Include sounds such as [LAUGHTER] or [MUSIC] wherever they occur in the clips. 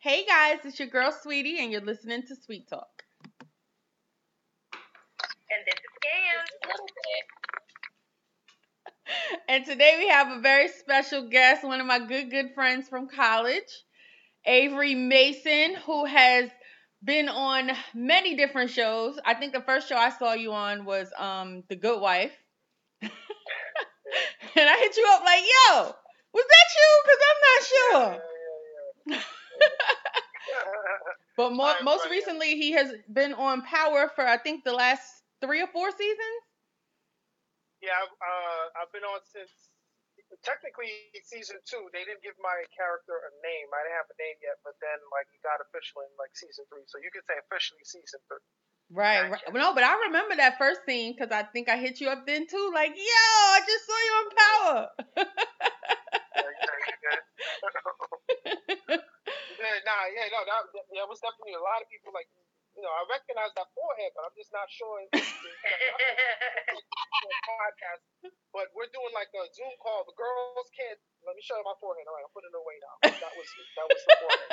Hey guys, it's your girl Sweetie, and you're listening to Sweet Talk. And this is Cam. [LAUGHS] And today we have a very special guest, one of my good, good friends from college, Avery Mason, who has been on many different shows. I think the first show I saw you on was um The Good Wife. [LAUGHS] and I hit you up like, yo, was that you? Because I'm not sure. [LAUGHS] [LAUGHS] But mo- most yeah. recently, he has been on Power for I think the last three or four seasons. yeah. I've, uh, I've been on since technically season two. They didn't give my character a name. I didn't have a name yet, but then like he got official in like season three. So you could say officially season three. Right, right. No, but I remember that first scene because I think I hit you up then too. Like, yo, I just saw you on Power. [LAUGHS] Yeah, yeah, you good. yeah, nah, yeah, no, that, that, yeah, was definitely a lot of people like, you know, I recognize that forehead, but I'm just not sure. Podcast, but we're doing like a Zoom call. The girls can't. Let me show you my forehead. All right, I'm putting it away now. That was that was the forehead.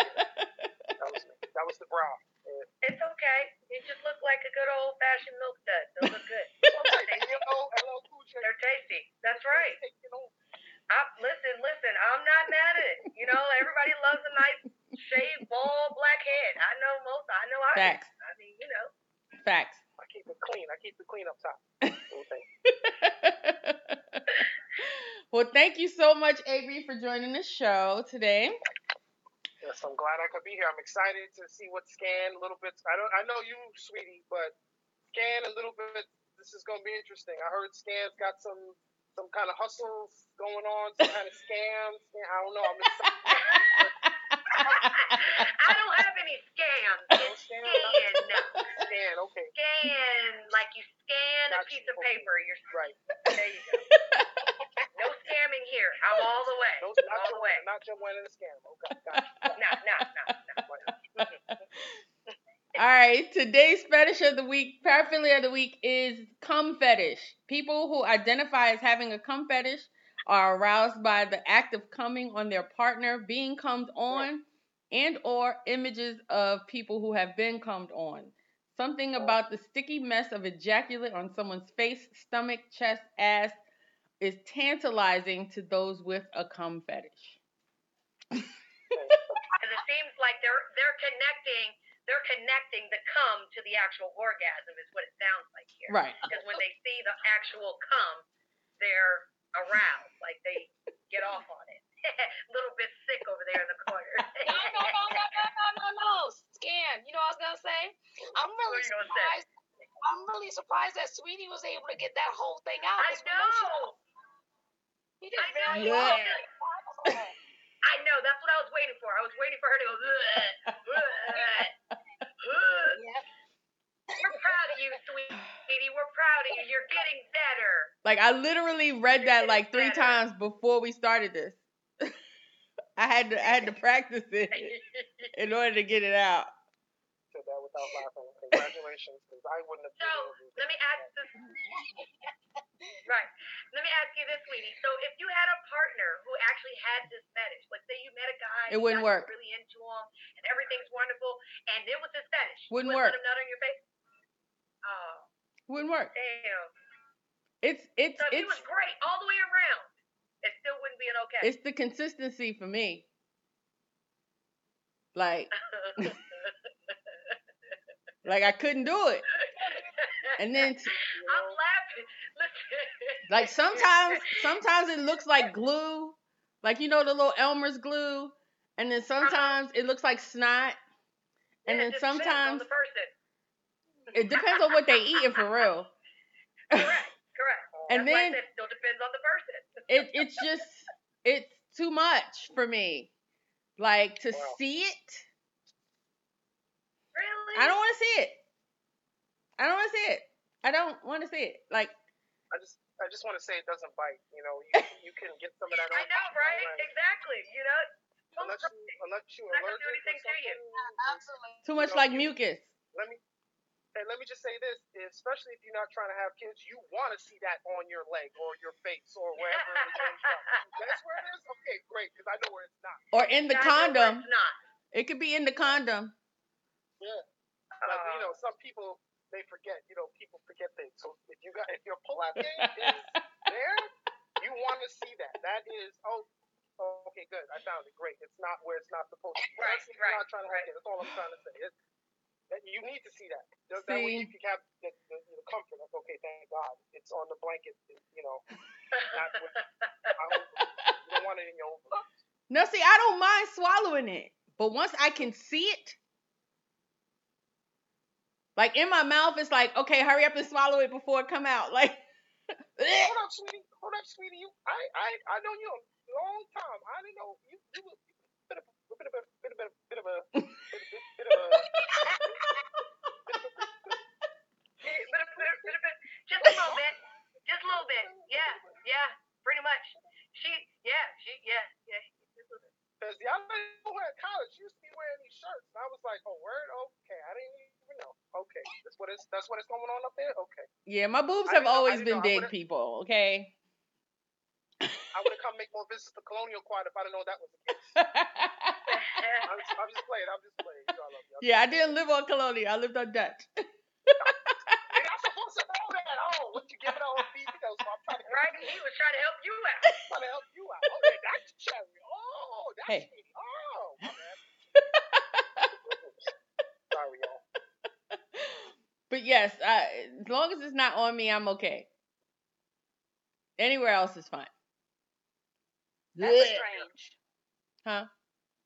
That was me. That was the brow. Yeah. it's okay. You just look like a good old fashioned milk dud. Those look good. [LAUGHS] Okay, hello, Cool They're tasty. That's right. I, listen, listen. I'm not mad at it. You know, everybody loves a nice shaved, bald, black head. I know most. I know I do. Facts, I mean, you know. facts. I keep it clean. I keep it clean up top. Okay. [LAUGHS] [LAUGHS] well, thank you so much, Avery, for joining the show today. Yes, I'm glad I could be here. I'm excited to see what scan a little bit. I don't. I know you, sweetie, but scan a little bit. This is gonna be interesting. I heard scan's got some some kind of hustles going on, some kind of scams. I don't know. I'm excited. I don't have any scams. It's [LAUGHS] Scan, scan. scan. Okay, Scan. Like you scan a piece of Okay. paper. You're right. there. You go. [LAUGHS] No scamming here. I'm all the way. No, not all your, the way. not your one in the scam. Okay, gotcha. [LAUGHS] No, no, no, no. All right, today's fetish of the week, paraphilia of the week is cum fetish. People who identify as having a cum fetish are aroused by the act of coming on their partner, being cummed on, and or images of people who have been cummed on. Something oh. about the sticky mess of ejaculate on someone's face, stomach, chest, ass is tantalizing to those with a cum fetish. Because [LAUGHS] it seems like they're they're connecting they're connecting the cum to the actual orgasm is what it sounds like here. Right. Because when they see the actual cum, they're aroused, like they get off on it. A [LAUGHS] little bit sick over there in the corner. [LAUGHS] No, no, no, no, no, no, no, no. Scan. You know what I was gonna say? I'm really you gonna say? surprised. I'm really surprised that Sweetie was able to get that whole thing out. I 'cause we know. He did I know very you well. did. I know. That's what I was waiting for. I was waiting for her to go. "Ugh, ugh, ugh." Yeah. We're proud of you, sweetie. We're proud of you. You're getting better. Like I literally read that like three times before we started this. [LAUGHS] I had to I had to practice it [LAUGHS] in order to get it out. Said that without laughing. Congratulations, because I wouldn't have. So been able to- let me ask this. [LAUGHS] Right. Let me ask you this, sweetie. So if you had a partner who actually had this fetish, let's say you met a guy, It you wouldn't work. really into him, and everything's wonderful, and it was his fetish. Wouldn't wouldn't work. Let him nut on your face. Oh, Wouldn't work. damn. It's it's So if he was great all the way around, it still wouldn't be an okay. it's the consistency for me. Like [LAUGHS] like I couldn't do it. And then t- I'm laughing. Listen. like sometimes sometimes it looks like glue. Like you know the little Elmer's glue. And then uh-huh. sometimes it looks like snot. And Yeah, then it just depends on sometimes it depends on what they eating for real. [LAUGHS] Correct. Correct. And That's then said it still depends on the person. it it's just it's too much for me. Like to Wow. see it, Really? I don't want to see it. I don't want to see it. I don't want to see it. Like I just, I just want to say it doesn't bite. You know, you, [LAUGHS] you can get some of that. I know, right? on- Exactly. You know. Unless you, unless you Not gonna allergic do or to you. something, Absolutely. too much know, like you- mucus. Let me and let me just say this, especially if you're not trying to have kids, you want to see that on your leg or your face or wherever it ends up. That's where it is? Okay, great, because I know where it's not. Or in the I condom. It's not. It could be in the condom. Yeah. Like, you know, some people they forget. You know, people forget things. So if you got if your pull-out game is [LAUGHS] there, you want to see that. That is oh. oh, Okay, good. I found it. Great. It's not where it's not supposed to be. Right, That's, I'm right, not trying to right. okay, That's all I'm trying to say. It's, that you need to see that. That, that way you can have the, the, the comfort. Like, okay, thank God, it's on the blanket. You know, not with, I hope you don't want it in your own. No, see, I don't mind swallowing it, but once I can see it, like in my mouth, it's like, okay, hurry up and swallow it before it come out. Like, [LAUGHS] Hold up, sweetie. Hold up, sweetie. You, I, I, I know you a long time. I didn't know you. You was a bit of, a bit of, a bit of, a bit of a, bit of a, bit of a. bit, bit, bit, bit, bit, just a little bit. Just a little bit. Yeah, yeah, pretty much. She, yeah, she, yeah, yeah. just a little bit. Cause y'all know who at college used to be wearing these shirts, and I was like, oh word, okay, I didn't even know. Okay, that's what it's, that's what it's going on up there. Okay, yeah, my boobs have didn't know- I always been know. Big people. Okay. I would have come make more visits to Colonial Quad if I didn't know that was the case. [LAUGHS] I'm just, I'm just playing. I'm just playing. You know I love you. Yeah, I didn't live on Colonial. I lived on Dutch. [LAUGHS] You're not supposed to know that. Oh, what you giving out on TV though? So I'm trying to Right? He was trying to help you out. I'm trying to help you out. Oh, okay, that's cherry. Oh, that's Hey. sweetie. Oh, my bad. [LAUGHS] Sorry, y'all. But yes, I, as long as it's not on me, I'm okay. Anywhere else is fine. That's Blech. strange. Huh?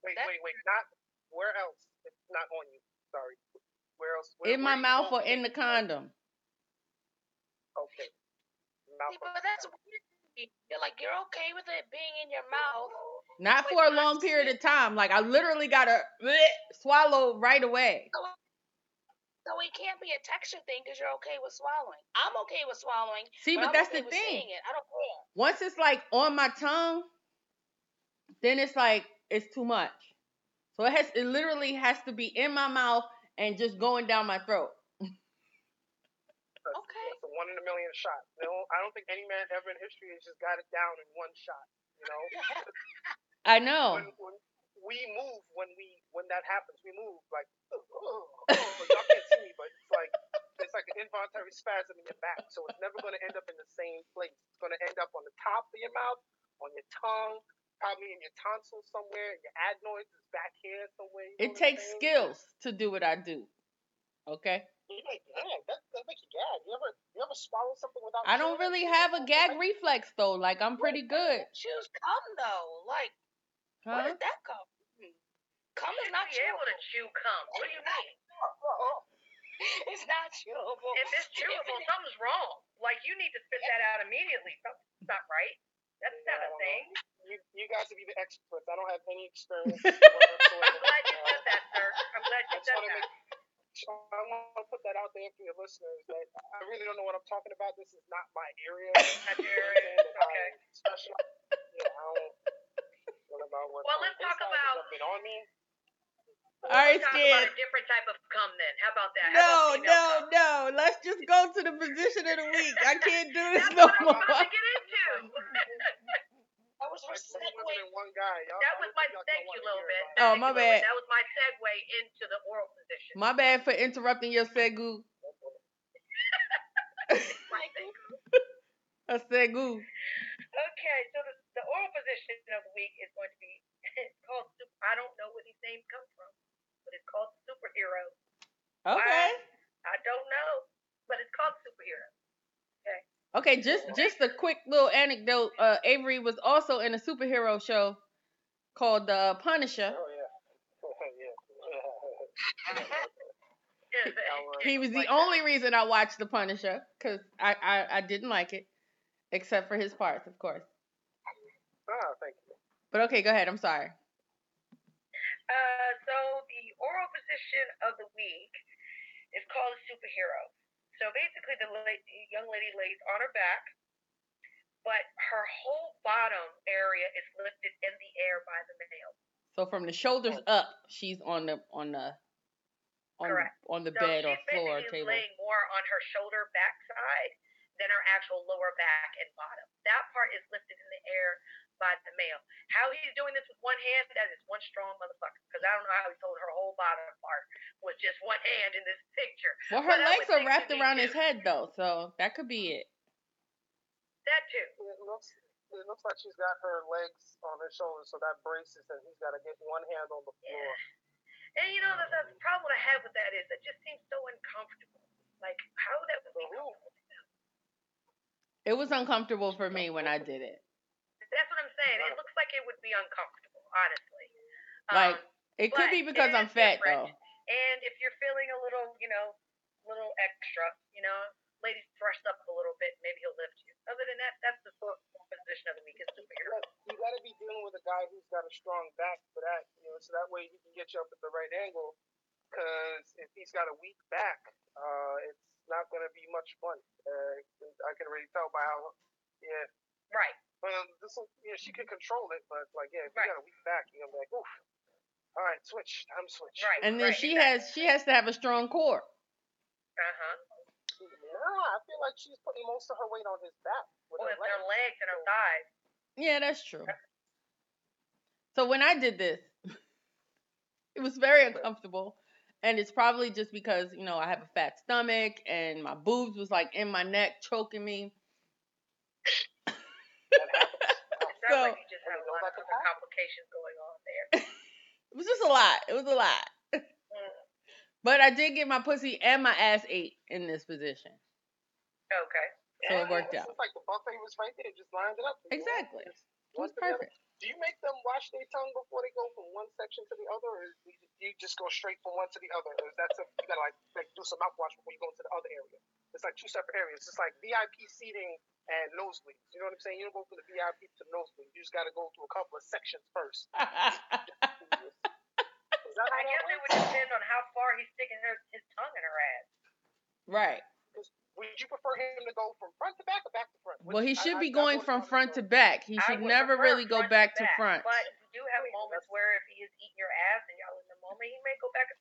Wait, That- wait, wait. Not where else? It's not on you. Sorry. Where else? Where, In where my mouth or in the condom. Okay. Mouth See, but that's weird. You're like you're okay with it being in your mouth. Not for a long period of time. Like I literally gotta swallow right away. So it can't be a texture thing because you're okay with swallowing. I'm okay with swallowing. See, but I'm that's okay the thing. It. I don't care. Once it's like on my tongue, then it's like it's too much. So it has it literally has to be in my mouth and just going down my throat. Okay. that's a one in a million shot. No, I don't think any man ever in history has just got it down in one shot. You know, [LAUGHS] I know. when, when we move, when we when that happens, we move like. Oh, oh, oh. Y'all can't see me, but it's like it's like an involuntary spasm in your back. So it's never going to end up in the same place. It's going to end up on the top of your mouth, on your tongue, probably in your tonsils somewhere, your adenoids, is back here somewhere. you know It what I'm takes saying? skills to do what I do. Okay? You like gag. That, that makes you gag. You ever you ever swallow something without? I don't really have a gag like- reflex though. Like I'm pretty good. Choose cum though. Like where Huh? did that come? from? Cum is not Be able to chewable. chew cum. What do you mean? [LAUGHS] It's not chewable. If it's chewable, [LAUGHS] something's wrong. Like you need to spit that out immediately. Something's not right. That's not a thing. You, you guys would be the experts. I don't have any experience. [LAUGHS] I'm glad you said that, sir. I'm glad I you just said want to that. make. I want to put that out there for your listeners that I really don't know what I'm talking about. This is not my area. That's your area. And I Okay. Special. Yeah, I don't. know about what Well, let's talk about- have been on me. All right, Let's talk Skid. about a different type of cum then. How about that? No, about no, cum? no. Let's just go to the position of the week. I can't do [LAUGHS] this That's no what I'm more. about to get into. That was her Like two women segue. one guy. That was my oh, thank you, little bit. Oh, my bad. That was my segue into the oral position. My bad for interrupting your segu. [LAUGHS] My thing. A segu. Okay, so the, the oral position of the week is going to be it's [LAUGHS] called. Sup- I don't know where these names come from, but it's called superhero. Okay. I don't know, but it's called superhero. Okay, just just a quick little anecdote. Uh, Avery was also in a superhero show called The Punisher. Oh yeah. [LAUGHS] yeah. He was the only reason I watched The Punisher because I, I I didn't like it, except for his parts, of course. Ah, thank you. But okay, go ahead. I'm sorry. Uh, so the oral position of the week is called a superhero. So basically, the, la- young lady lays on her back, but her whole bottom area is lifted in the air by the male. So from the shoulders oh. up, she's on the on the on the, on the so bed or floor or table. laying more on her shoulder back side than her actual lower back and bottom. That part is lifted in the air by the male. How he's doing this with one hand, that is one strong motherfucker. Because I don't know how he's holding her whole bottom part with just one hand in this picture. Well, her But legs are wrapped around to- his head though, so that could be mm-hmm. it. That too. It looks it looks like she's got her legs on her shoulders, so that braces, and he's got to get one hand on the floor. Yeah. And you know, the, the problem I have with that is it just seems so uncomfortable. Like, how would that would be For who? comfortable? It was uncomfortable for me when I did it. That's what I'm saying. It looks like it would be uncomfortable, honestly. Like Um, it could be because I'm fat different. though. And if you're feeling a little, you know, little extra, you know, ladies dressed up a little bit, maybe he'll lift you. Other than that, that's the position of the week is superhero. You got to be dealing with a guy who's got a strong back for that, you know, so that way he can get you up at the right angle. Because if he's got a weak back, uh, it's not going to be much fun. Uh, I can already tell by how, yeah. Right. Well, this will, you know, she can control it, but like, yeah, if Right. you got a weak back, you're gonna be like, oof. All right, switch. Time to switch. Right. And then right, she exactly. has she has to have a strong core. Uh huh. Nah, I feel like she's putting most of her weight on his back. With Well, her it's their legs. legs and her thighs. Yeah, that's true. So when I did this, [LAUGHS] it was very uncomfortable. And it's probably just because, you know, I have a fat stomach and my boobs was like in my neck choking me. That happens. It sounds [LAUGHS] So- like you just have a lot of that could other happen. complications going on there. [LAUGHS] It was just a lot. It was a lot. Mm. But I did get my pussy and my ass ate in this position. Okay. So it worked out. just like the buffet was right there, just lined it up. for you, right? Exactly. Just It was one to the other. perfect. Do you make them wash their tongue before they go from one section to the other, or you- do you just go straight from one to the other? Or is that something you gotta like, like do some mouthwash before you go into the other area? It's like two separate areas. It's like VIP seating and nosebleeds. You know what I'm saying? You don't go from the VIP to the nosebleed. You just gotta go through a couple of sections first. [LAUGHS] Is that I guess it would depend on how far he's sticking her, his tongue in her ass. right. Would you prefer him to go from front to back or back to front? Well, he should I- be I going voted from on front to back. He should never really go front back to back, front. But you do have Wait, moments that's- where if he is eating your ass and y'all in the moment, he may go back to,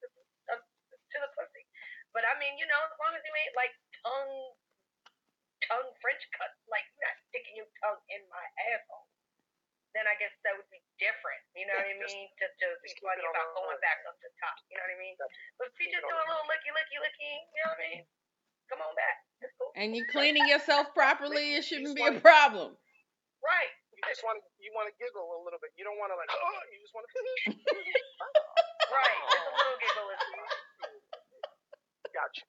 uh, to the pussy. But I mean, you know, as long as you ain't like tongue, tongue French cut, like you're not sticking your tongue in my asshole, then I guess that would be different. You know what I Yeah, just- mean? To to be just funny about the- going back up to top. You know what I mean? But if you just do a little licky licky licky, you know what I mean? Come on back. It's cool. and you cleaning yourself [LAUGHS] properly, it shouldn't be a problem. Right. You just want to you want to giggle a little bit. You don't want to like. Oh, you just want to. [LAUGHS] [LAUGHS] Right. Just a little giggle is Gotcha.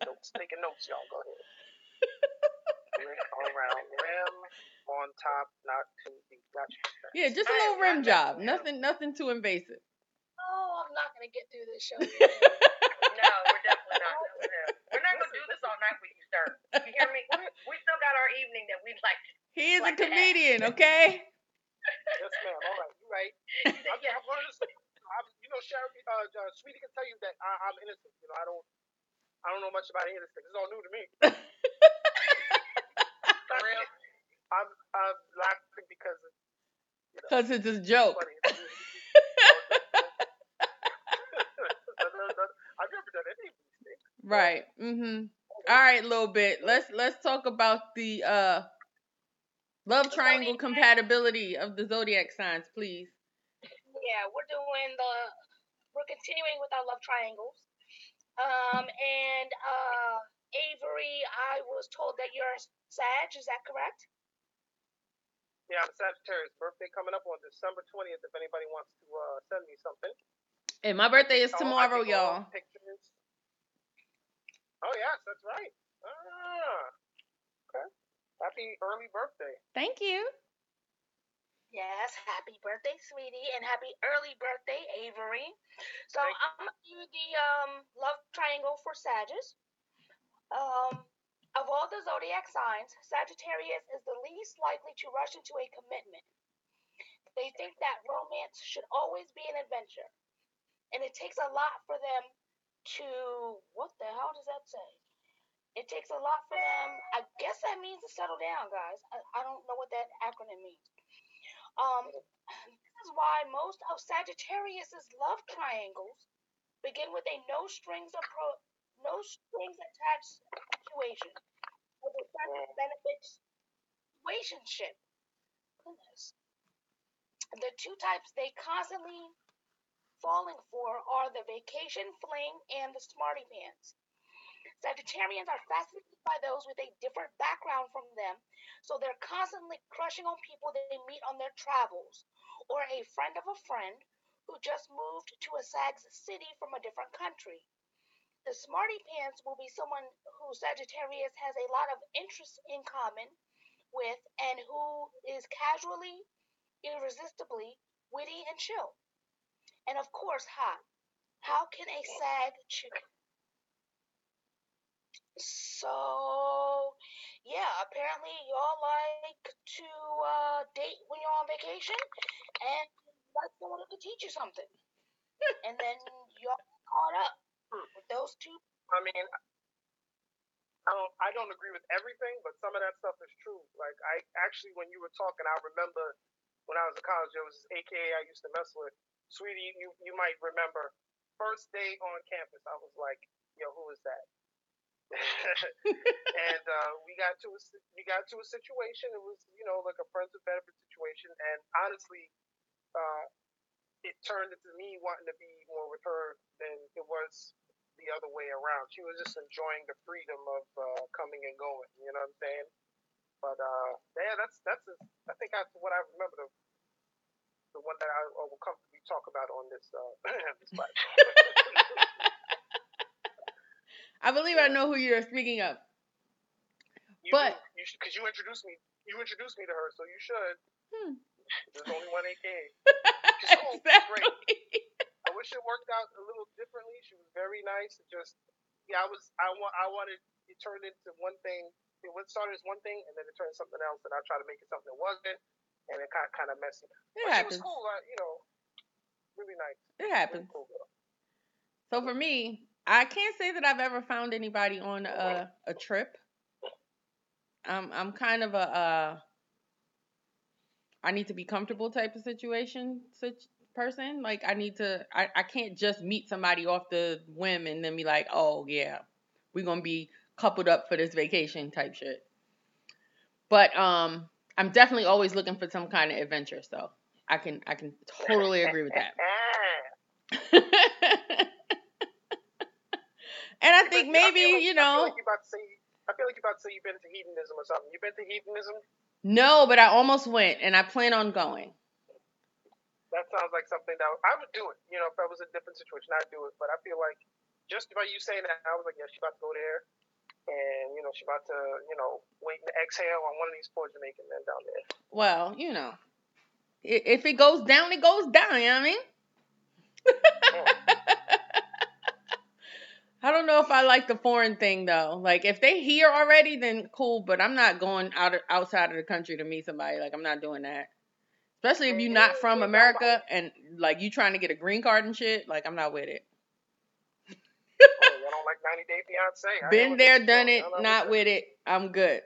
My notes, taking notes, y'all. Go ahead. [LAUGHS] Rim around, rim on top, not too deep. Gotcha. Yeah, just a little rim not job. that Nothing nothing too invasive. Oh, I'm not gonna get through this show. [LAUGHS] No, we're definitely not doing that. We're not gonna do this all night with you, sir. You hear me? We still got our evening that we'd like to. He is a Like that. comedian, okay? Yes, ma'am. All right, you're [LAUGHS] right. I'm, I'm learning. I'm, you know, Sharon, uh, uh, Sweetie can tell you that I, I'm innocent. You know, I don't, I don't know much about any of this thing. It's all new to me. [LAUGHS] For real. I'm, I'm laughing because it's Because it's a joke. [LAUGHS] [LAUGHS] I've never done any of these things. Right. Mm-hmm. All right, little bit. Let's let's talk about the uh love triangle compatibility of the zodiac signs, please. yeah, we're doing the we're continuing with our love triangles. Um and uh Avery, I was told that you're a Sag, is that correct? Yeah, I'm Sagittarius. Birthday coming up on December 20th. If anybody wants to uh, send me something. And my birthday is Oh, tomorrow, take y'all. Pictures. Oh yes, that's right. Ah, okay. Happy early birthday. Thank you. Yes, happy birthday, sweetie, and happy early birthday, Avery. So Thank. I'm gonna do the um love triangle for Sagittarius. Um, of all the zodiac signs, Sagittarius is the least likely to rush into a commitment. They think that romance should always be an adventure, and it takes a lot for them to what the hell does that say? It takes a lot for them. I guess that means to settle down, guys. I, I don't know what that acronym means. Um, this is why most of Sagittarius's love triangles begin with a no strings appro- no strings attached situation benefits relationship. goodness. The two types they constantly falling for are the vacation fling and the smarty pants. Sagittarians are fascinated by those with a different background from them, so they're constantly crushing on people they meet on their travels, or a friend of a friend who just moved to a SAGS city from a different country. The smarty pants will be someone who Sagittarius has a lot of interests in common with and who is casually, irresistibly witty and chill. And of course, hot. How can a SAG chick? So, yeah, apparently y'all like to uh, date when you're on vacation, and that's like someone who could teach you something. and then y'all caught up with those two. I mean, I don't, I don't agree with everything, but some of that stuff is true. Like, I actually, when you were talking, I remember when I was in college, there was this AKA I used to mess with. Sweetie, you, you might remember, first day on campus, I was like, yo, who is that? And uh, we got to a, we got to a situation. It was you know like a friends with benefits situation, and honestly, uh, it turned into me wanting to be more with her than it was the other way around. She was just enjoying the freedom of uh, coming and going. You know what I'm saying? But uh, yeah, that's that's a, I think that's what I remember the the one that I, I will comfortably talk about on this uh, [CLEARS THROAT] this [LAUGHS] I believe I know who you're speaking of. You but do. you because you introduced me, you introduced me to her, so you should. Hmm. There's only one AK. [LAUGHS] She's cool. exactly. Great. I wish it worked out a little differently. She was very nice. Just, yeah, I was, I want, I wanted it turned into one thing. It would start as one thing, and then it turned something else, and I tried to make it something it wasn't, and it got kind of messy. It but happens. She was cool, uh, you know, really nice. It happens. Really cool. So for me, I can't say that I've ever found anybody on a a trip. I'm I'm kind of a uh I need to be comfortable type of situation such person. Like I need to I, I can't just meet somebody off the whim and then be like, "Oh, yeah. We're to be coupled up for this vacation" type shit. But um I'm definitely always looking for some kind of adventure, so I can I can totally agree with that. [LAUGHS] and I think I maybe, like- you I feel know, like you're about to say. I feel like you're about to say you've been to hedonism or something. You've been to hedonism. no, but I almost went and I plan on going. That sounds like something that I would do it. You know, if I was a different situation, I'd do it. But I feel like just by you saying that, I was like, yeah, she's about to go there, and you know, she's about to, you know, wait and exhale on one of these poor Jamaican men down there. Well, you know, if it goes down, it goes down. You know what I mean? [LAUGHS] I don't know if I like the foreign thing though. Like if they here already, then cool. But I'm not going out of, outside of the country to meet somebody. Like I'm not doing that. Especially if you're not from America and like you trying to get a green card and shit. Like I'm not with it. Oh, y'all don't like 90 Day Fiance? I Been there, done it. Not with it. I'm good.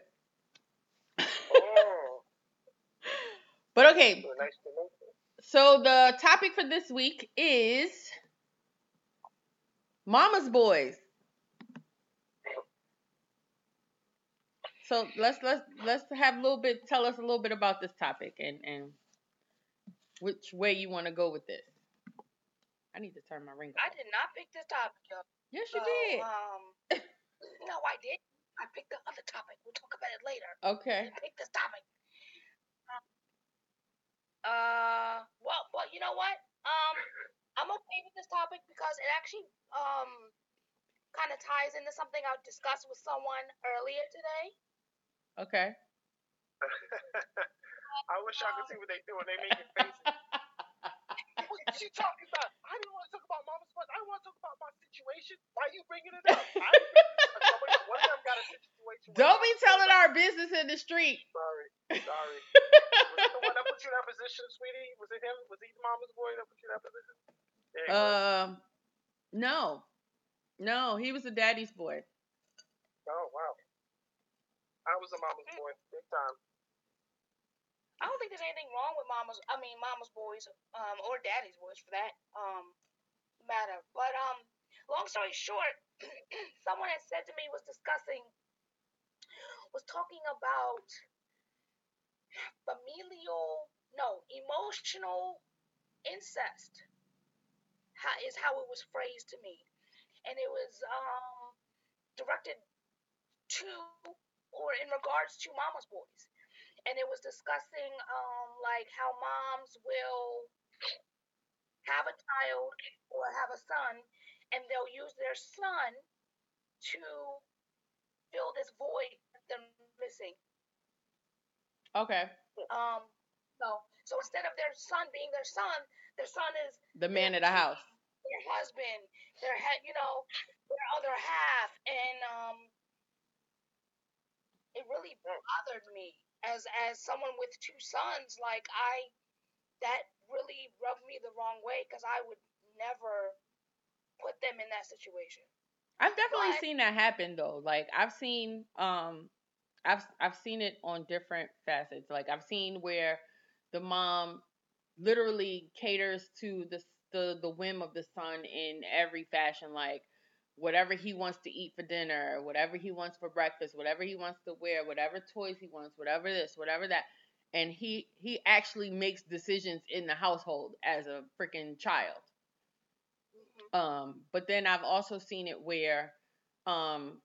Oh, [LAUGHS] But okay, so nice to meet you. So the topic for this week is Mama's Boys. So let's let's let's have a little bit tell us a little bit about this topic and and which way you want to go with this. I need to turn my ring. I did not pick this topic, yo. Yes, you So, did. Um, [LAUGHS] no, I did. I picked the other topic. We'll talk about it later. Okay. I picked this topic. Um, uh, well, well, you know what? Um, I'm okay with this topic because it actually um kind of ties into something I discussed with someone earlier today. Okay. [LAUGHS] I wish I could see what they do when they make making faces. [LAUGHS] What you talking about? I didn't want to talk about mama's fun. I want to talk about my situation. Why are you bringing it up? I didn't bring this up. Somebody, one of them got a situation. Don't be telling our business in the street. Sorry, sorry. [LAUGHS] Was it the one that put you in that position, sweetie? Was it him? Was he the mama's boy that put you in that position? There you. Um, no, no, he was a daddy's boy. oh wow. I was a mama's boy, big time. I don't think there's anything wrong with mama's. I mean, mama's boys, um, or daddy's boys for that um matter. But um, long story short, [CLEARS THROAT] someone had said to me was discussing, was talking about familial, no, emotional incest how, is how it was phrased to me. And it was um, directed to or in regards to mama's boys. And it was discussing um, like how moms will have a child or have a son and they'll use their son to fill this void that they're missing. Okay. Um, no. So instead of their son being their son, their son is the man of the house. Their husband, their head, you know, their other half, and um, it really bothered me as as someone with two sons. Like I, that really rubbed me the wrong way because I would never put them in that situation. I've definitely but, seen that happen though. Like I've seen um I've I've seen it on different facets. Like I've seen where the mom literally caters to the the the whim of the son in every fashion like whatever he wants to eat for dinner, whatever he wants for breakfast, whatever he wants to wear, whatever toys he wants, whatever this, whatever that. And he he actually makes decisions in the household as a freaking child. Mm-hmm. Um, but then I've also seen it where um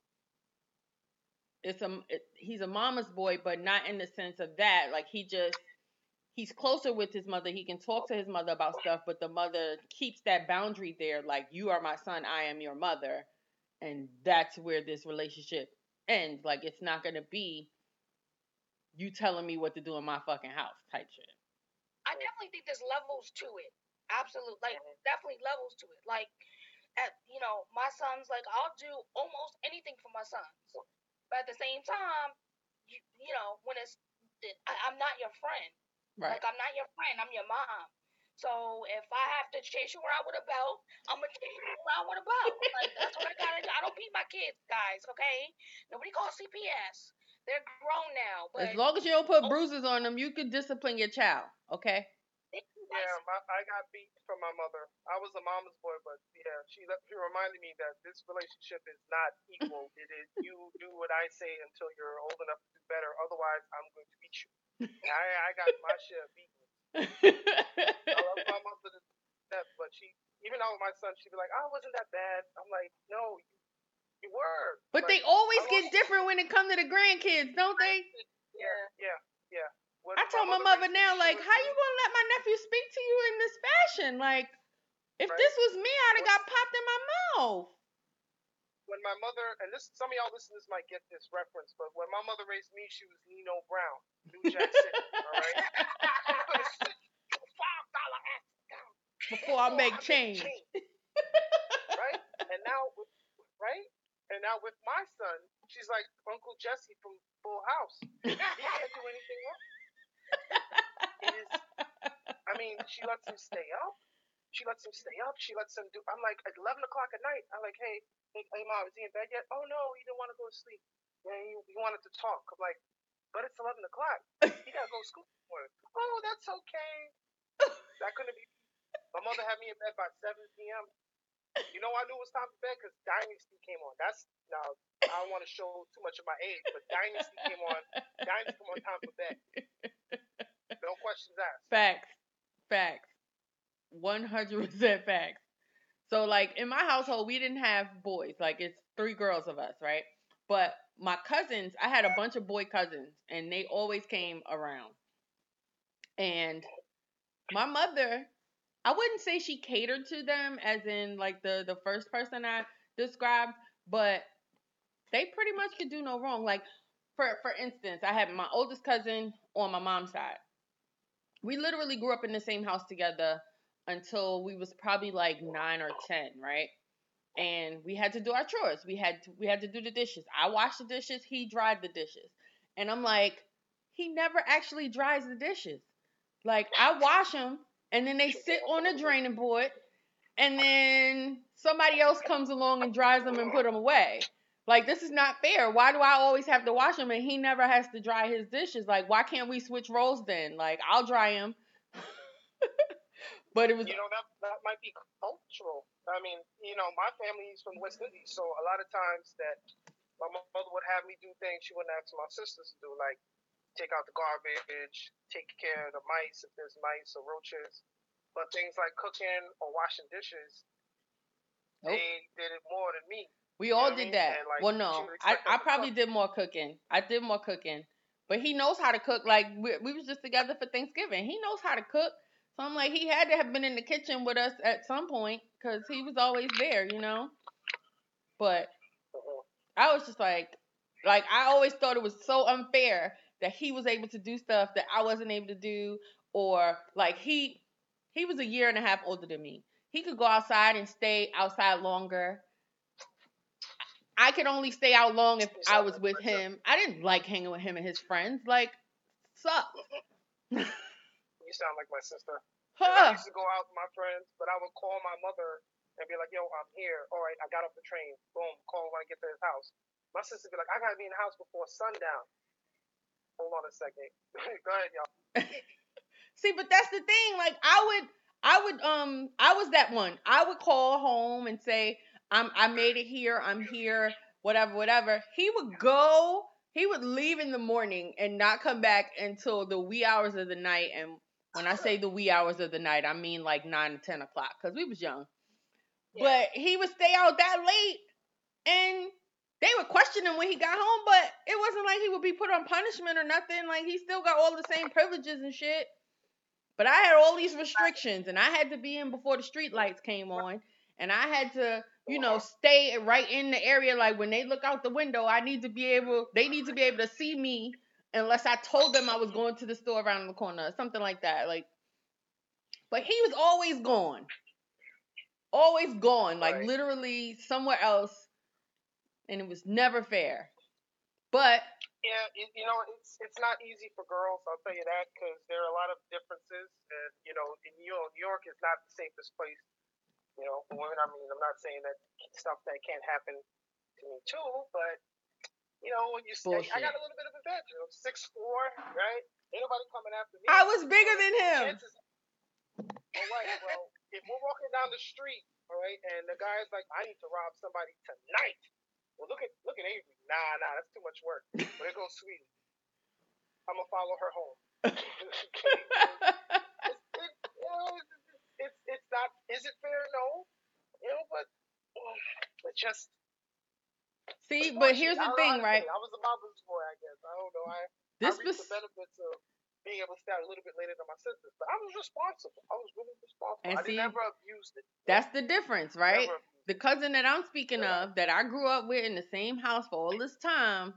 it's a it, he's a mama's boy, but not in the sense of that. Like he just he's closer with his mother. He can talk to his mother about stuff, but the mother keeps that boundary there. Like you are my son, I am your mother, and that's where this relationship ends. Like it's not gonna be you telling me what to do in my fucking house type shit. I definitely think there's levels to it. Absolutely, like definitely levels to it. Like at you know, my son's like I'll do almost anything for my sons. But at the same time, you, you know, when it's, I'm not your friend. Right. Like, I'm not your friend, I'm your mom. So if I have to chase you around with a belt, I'm gonna chase you around with a belt. Like that's what I gotta do. I don't beat my kids, guys. Okay? Nobody calls CPS. They're grown now. But as long as you don't put oh. bruises on them, you can discipline your child. Okay? Yeah, my, I got beat from my mother. I was a mama's boy, but yeah, she she reminded me that this relationship is not equal. [LAUGHS] it is you do what I say until you're old enough to do better. Otherwise, I'm going to beat you. I I got my share beaten. I love my mother to death, but she even though my son, she'd be like, "Oh, wasn't that bad?" I'm like, "No, you, you were." But like, they always get different when it comes to the grandkids, don't they? Yeah, yeah, yeah. I told my mother now, like, how you gonna let my nephew speak to you in this fashion? Like, if right. this was me, I'd have got popped in my mouth. When my mother, and this, some of y'all listeners might get this reference, but when my mother raised me, she was Nino Brown, New Jack [LAUGHS] City. all right. Before I make change. right? And now, with, right? And now with my son, she's like Uncle Jesse from Full House. [LAUGHS] He can't do anything wrong is, I mean, she lets him stay up. She lets him stay up. She lets him do. I'm like, at 11 o'clock at night, I'm like, hey, hey, mom, is he in bed yet? Oh, no, he didn't want to go to sleep. Yeah, he, he wanted to talk. I'm like, but it's 11 o'clock. He got to go to school. Oh, that's okay. That couldn't be. My mother had me in bed by 7 p.m. You know, I knew it was time for bed because Dynasty came on. That's now I don't want to show too much of my age, but Dynasty came on. Dynasty came on time for bed. No questions asked. Facts. Facts. 100% facts. So, like, in my household, we didn't have boys. Like, it's three girls of us, right? But my cousins, I had a bunch of boy cousins, and they always came around. And my mother, I wouldn't say she catered to them as in like the the first person I described, but they pretty much could do no wrong. Like for for instance, I had my oldest cousin on my mom's side we literally grew up in the same house together until we was probably like nine or ten, right? And we had to do our chores. We had to, we had to do the dishes. I washed the dishes. He dried the dishes. And I'm like, he never actually dries the dishes. Like I wash them, and then they sit on the draining board, and then somebody else comes along and dries them and put them away. Like this is not fair. Why do I always have to wash them and he never has to dry his dishes? Like why can't we switch roles then? Like I'll dry him. [LAUGHS] but it was you know that that might be cultural. I mean, you know, my family is from West Indies, so a lot of times that my mother would have me do things she wouldn't ask my sisters to do, like take out the garbage, take care of the mice if there's mice or roaches. But things like cooking or washing dishes, Nope. they did it more than me. We You know all did that. Like, well, no, I, I probably did more cooking. I did more cooking, but he knows how to cook. Like we, we was just together for Thanksgiving. He knows how to cook. So I'm like, he had to have been in the kitchen with us at some point because he was always there, you know. But. I was just like, like I always thought it was so unfair that he was able to do stuff that I wasn't able to do, or like he he was a year and a half older than me. He could go outside and stay outside longer. I could only stay out long if I was with him. I didn't like hanging with him and his friends. Like, suck. [LAUGHS] You sound like my sister. 'Cause I used to go out with my friends, but I would call my mother and be like, "Yo, I'm here. All right, I got off the train. Boom, call when I get to his house." My sister be like, "I gotta be in the house before sundown." Hold on a second. [LAUGHS] go ahead, y'all. [LAUGHS] See, but that's the thing. Like I would I would um I was that one. I would call home and say, I'm I made it here, I'm here, whatever, whatever. He would go, he would leave in the morning and not come back until the wee hours of the night. And when I say the wee hours of the night, I mean like nine to ten o'clock, because we was young. But he would stay out that late and they would question him when he got home, but it wasn't like he would be put on punishment or nothing. Like he still got all the same privileges and shit. But I had all these restrictions and I had to be in before the street lights came on. And I had to, you know, stay right in the area. Like when they look out the window, I need to be able they need to be able to see me unless I told them I was going to the store around the corner something like that. Like but he was always gone. Always gone. Like Right. literally somewhere else. And it was never fair. But Yeah, it, you know, it's it's not easy for girls. I'll tell you that because there are a lot of differences, and you know, in New York, New York is not the safest place. You know, for women. I mean, I'm not saying that stuff that can't happen to me too, but you know, when you say, I got a little bit of advantage. You know, six four, right? Ain't nobody coming after me. I was bigger than him. Chances, all right, well, if we're walking down the street, all right, and the guy's like, I need to rob somebody tonight. Well, look at look at Avery. Nah, nah, that's too much work. There goes Sweetie. I'm gonna follow her home. [LAUGHS] it's, it, you know, it's, it's it's not. Is it fair? No. You know, but but just. See, but here's the thing, right? I was a mama's boy, I guess. I don't know. I This I was the benefits of being able to start a little bit later than my sisters, but I was responsible. I was really responsible. And I see, never abused it. that's the difference, right? The cousin that I'm speaking Yeah. of, that I grew up with in the same house for all this time,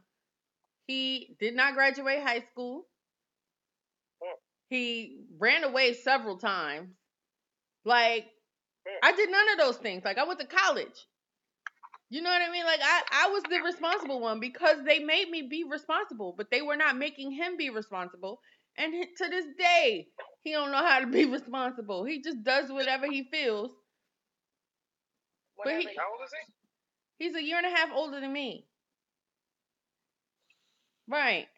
he did not graduate high school. Mm. He ran away several times. Like, I did none of those things. Like, I went to college. You know what I mean? Like, I, I was the responsible one because they made me be responsible, but they were not making him be responsible. And to this day, he don't know how to be [LAUGHS] responsible. He just does whatever he feels. But he- How old is he? He's a year and a half older than me. Right.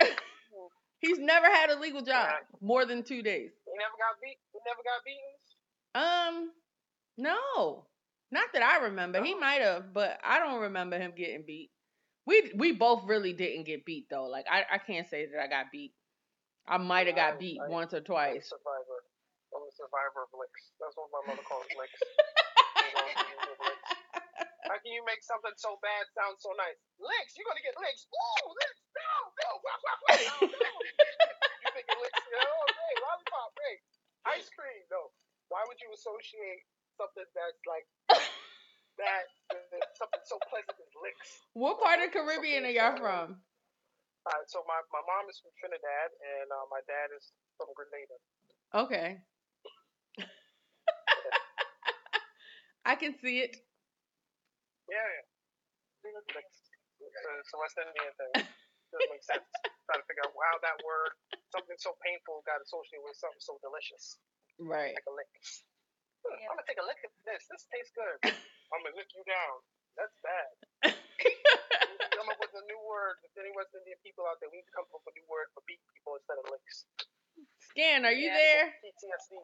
[LAUGHS] He's never had a legal job more than two days. He never got beat. He never got beaten. Um, no, not that I remember. He might have, but I don't remember him getting beat. We we both really didn't get beat though. Like I, I can't say that I got beat. I might have got beat I- once or I'm twice. survivor. I'm a survivor of licks. That's what my mother calls licks. How can you make something so bad sound so nice? Licks, you're gonna get licks. Ooh, licks, no, no, wah, wah, wah, no, no. you think it licks, you know, hey, lollipop, hey, ice cream, no. Why would you associate something that's like [LAUGHS] that something so pleasant as licks? What part of Caribbean are y'all from? Uh, so my, my mom is from Trinidad and uh, my dad is from Grenada. Okay. [LAUGHS] I can see it. Yeah, yeah. It's a, West Indian thing. Doesn't make sense. [LAUGHS] Trying to figure out how that word, something so painful, got associated with something so delicious, Right. like a lick. Yeah. I'm gonna take a lick at this. This tastes good. I'm gonna lick you down. That's bad. We need to come up with a new word. If any West Indian people out there, we need to come up with a new word for beat people instead of licks. Scan, are you Yeah. there? PTSD.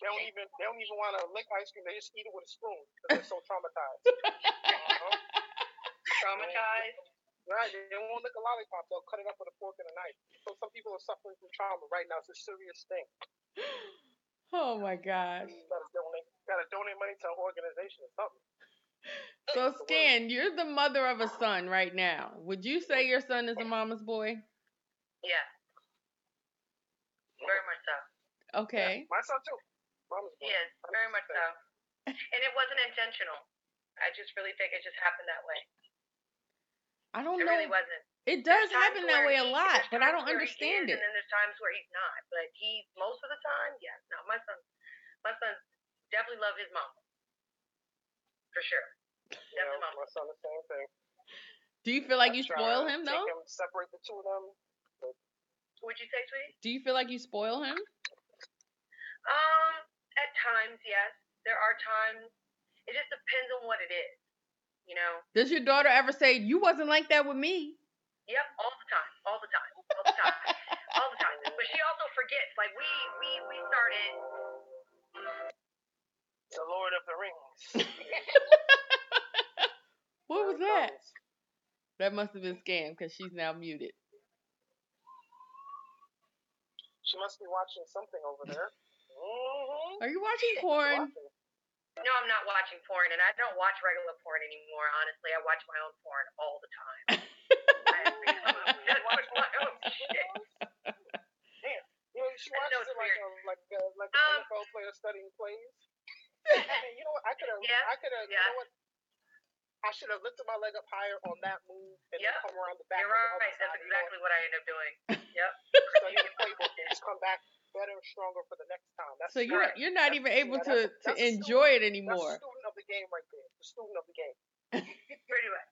They don't even they don't even want to lick ice cream. They just eat it with a spoon because they're so traumatized. [LAUGHS] Uh-huh. Traumatized. Right, they won't lick a lollipop. They'll cut it up with a fork and a knife. So some people are suffering from trauma right now. It's a serious thing. [GASPS] Oh my gosh. You gotta donate. Money to an organization or something. So Scan, you're the mother of a son right now. Would you say your son is a mama's boy? Yeah. Very much so. Okay. Yeah, my son too. Mama's boy. He is, very much so. And it wasn't intentional. I just really think it just happened that way. I don't It know. It really wasn't. It does happen that way a lot, but I don't understand is, it. And then there's times where he's not. But he, most of the time, yes. No, my son, my son definitely love his mom. For sure. You know, my son the same thing. Do you feel like I you spoil to him take though? Him, separate the two of them. Would you say, sweetie? Do you feel like you spoil him? Um, at times, yes. There are times. It just depends on what it is. You know. Does your daughter ever say you wasn't like that with me? Yep, all the time, all the time, all the time, all the time. [LAUGHS] But she also forgets. Like we, we, we started. The Lord of the Rings. [LAUGHS] [LAUGHS] What was that? That must have been scam because she's now muted. She must be watching something over there. Mm-hmm. Are you watching porn? No, I'm not watching porn, and I don't watch regular porn anymore. Honestly, I watch my own porn all the time. I have become obsessed with my own shit. You know, she watches it like weird. a like a like an Um, NFL player studying plays. Hey, you know what? I could have. Yeah, I could have. You know what? I should have lifted my leg up higher on that move and Yeah, then come around the back. You're on the right. That's side, you know exactly what I end up doing. [LAUGHS] Yep. what? Study the playbook and just come back better and stronger for the next time. That's So you're Right. you're not That's- even able yeah, to that's to that's a enjoy it anymore. the student of the game right there. The student of the game. [LAUGHS] Pretty much.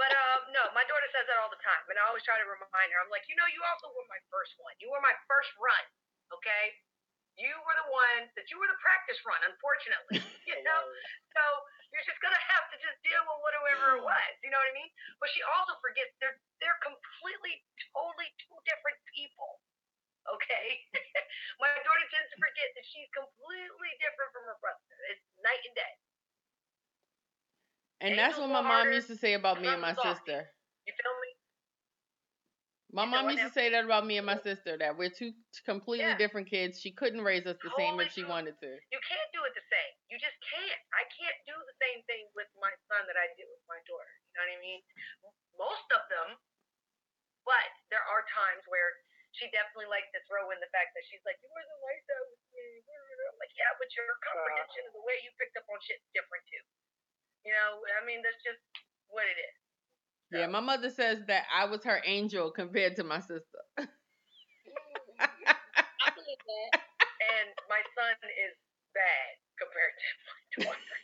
But um, no, my daughter says that all the time, and I always try to remind her. I'm like, you know, you also were my first one. You were my first run. Okay. You were the one that you were the practice run. Unfortunately, [LAUGHS] you know. So you're just gonna have to just deal with whatever it was. You know what I mean? But she also forgets they're they're completely, totally two different people. Okay. [LAUGHS] My daughter tends to forget that she's completely different from her brother. It's night and day. And that's what my mom used to say about me and my sister. You feel me? My mom used to say that about me and my sister that we're two completely Yeah. different kids. She couldn't raise us the oh same if she wanted to. You can't do it the same. You just can't. I can't do the same thing with my son that I did with my daughter. You know what I mean? Most of them, but there are times where she definitely likes to throw in the fact that she's like, "You wasn't like that with me." I'm like, yeah, but your comprehension uh. of the way you picked up on shit is different too. You know, I mean, that's just what it is. Yeah, my mother says that I was her angel compared to my sister. Mm-hmm. I believe that. And my son is bad compared to my daughter.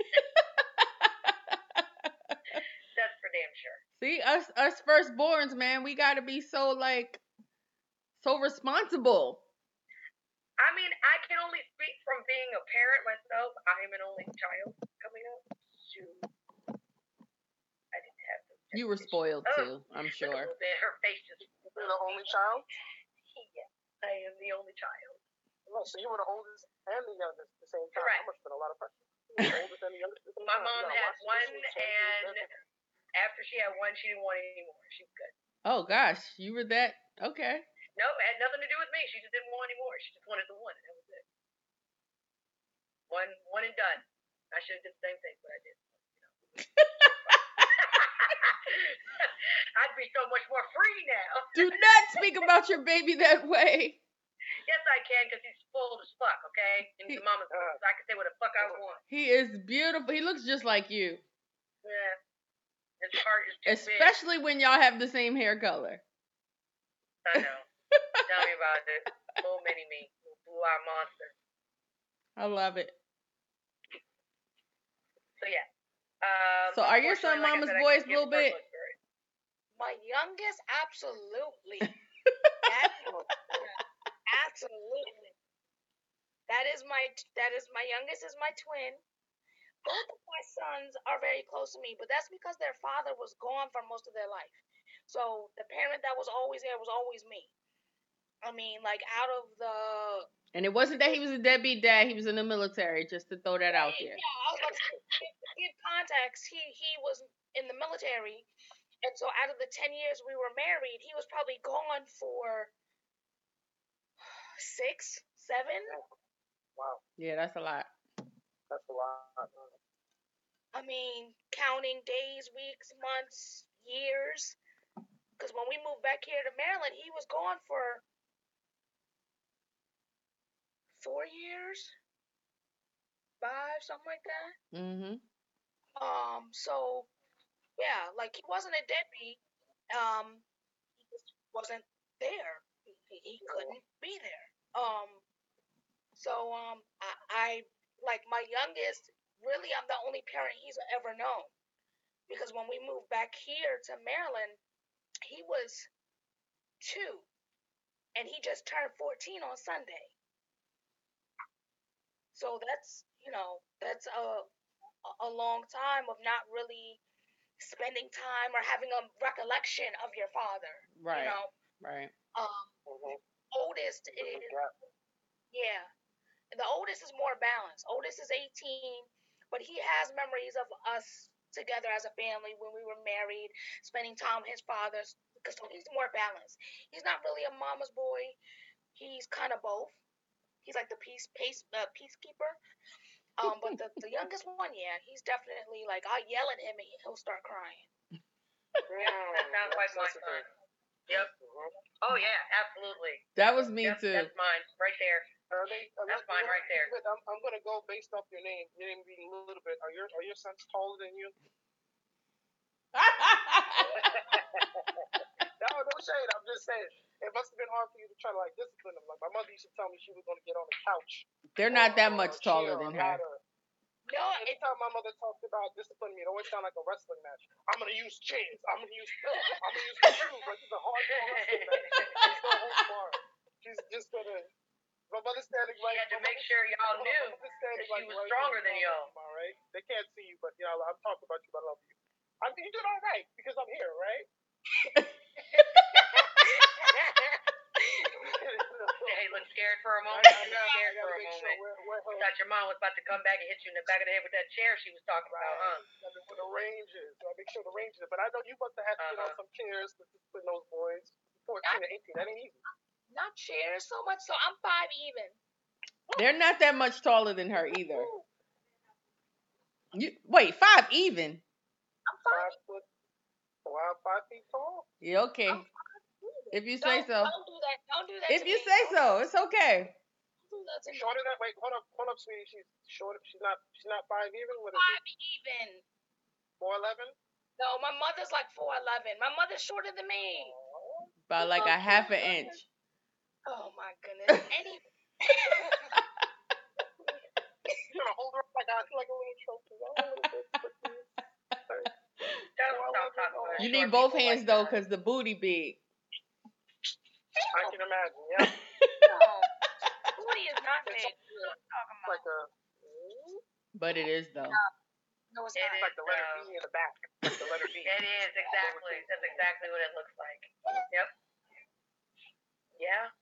that's for damn sure. See, us us firstborns, man, we gotta be so like so responsible. I mean, I can only speak from being a parent myself. I am an only child coming up. Shoot. I didn't have those You were spoiled too, I'm Look a sure. little bit. Her face just. You're the only child. Yes, I am the only child. No, so you were the oldest and the youngest at the same time. Correct. That must have been a lot of pressure. [LAUGHS] You were the oldest and the youngest the same My mom You had one, this one, change and after she had one, she didn't want any more. She was good. Oh gosh, you were that okay. No, it had nothing to do with me. She just didn't want any more. She just wanted the one, and that was it. One, one and done. I should have did the same thing, but I didn't. You know. I'd be so much more free now. Do not speak about your baby that way. Yes, I can, because he's full as fuck, okay? And he's a mama's boy, so I can say what the fuck I want. He is beautiful. He looks just like you. Yeah. His heart is too big. Especially when y'all have the same hair color. I know. [LAUGHS] Tell me about it. Little mini me. Blue-eyed monster. I love it. So, yeah. Um, So are your son unfortunately, like mama's said, I a little bit? Birth to her. My youngest, absolutely. [LAUGHS] absolutely. absolutely. That is my that is my youngest is my twin. Both of my sons are very close to me, but that's because their father was gone for most of their life. So the parent that was always there was always me. I mean, like out of the And it wasn't that he was a deadbeat dad, he was in the military, just to throw that out there. Yeah, I was about to give context, he he was in the military, And so out of the 10 years we were married, he was probably gone for [SIGHS] six, seven. Wow, Yeah, that's a lot. that's a lot. I mean, counting days, weeks, months, years. Because when we moved back here to Maryland, he was gone for four years, five, something like that. Mm-hmm. Um, so yeah, like he wasn't a deadbeat. Um, he just wasn't there. He, he couldn't be there. Um, so um, I, I like my youngest. Really, I'm the only parent he's ever known. Because when we moved back here to Maryland, he was two, and he just turned 14 on Sunday. So that's you know that's a a long time of not really spending time or having a recollection of your father. Right. You know, Right. um, Mm-hmm. oldest is yeah, the oldest is more balanced. Oldest is 18, but he has memories of us together as a family when we were married, spending time with his fathers. Because so he's more balanced. He's not really a mama's boy. He's kind of both. He's like the peace pace uh, peacekeeper. Um, but the, the youngest one, yeah, he's definitely like I yell at him and he'll start crying. That sounds like my son. Yep. Oh yeah, absolutely. That was me Yep, too. That's mine, right there. Are they, are That's mine right there. I'm, I'm gonna go based off your name. Your name being a little bit. Are your are your sons taller than you? [LAUGHS] [LAUGHS] No, no shade. I'm just saying. It must have been hard for you to try to like discipline them. Like my mother used to tell me she was gonna get on the couch. They're not that much taller than a her. No, Anytime my mother talked about disciplining me, it always sounded like a wrestling match. I'm gonna use chairs. I'm gonna use. I'm gonna use my shoes. Like it's a hardcore wrestling match. She's no holds barred. She's just gonna. My mother's standing She right. had to make sure y'all my knew that she was stronger than y'all. All right. They can't see you, but you know I'm talking about you. But I love you. I mean, you did all right because I'm here, right? [LAUGHS] hey, look scared for a I, moment. I, You look I scared for a make sure moment. where, where her, Thought your mom was about to come back and hit you in the back of the head with that chair she was talking about, huh? I mean, where the range is. I make sure the range is. But I know you must have had to get on Uh-huh. some chairs to discipline those boys. 14 to 18, that ain't easy. not chairs so much. So I'm five even. They're not that much taller than her either. You wait, five even. I'm five. Five foot, wow, five feet tall. Yeah, okay. If you say don't, so. Don't do that. Don't do that. If to you me. say so, it's okay. Don't do that to me. Shorter than wait, hold up, hold up, sweetie. She's short. She's not. She's not five even. What is Five it? even. Four eleven. No, my mother's like four eleven. My mother's shorter than me. About like a half an inch. Oh my goodness. [LAUGHS] Any. You're [LAUGHS] gonna hold her up like a like a little trophy. Oh, little bit, cookies. Don't stop talking about You need both hands like though, cause the booty big. I can imagine. Yeah, no. [LAUGHS] Booty is not big. What are you talking it's about? like a. But it is though. No, it's It not. like the letter B in the back. Like the letter B. It is exactly. That's exactly what it looks like. Yep. Yeah.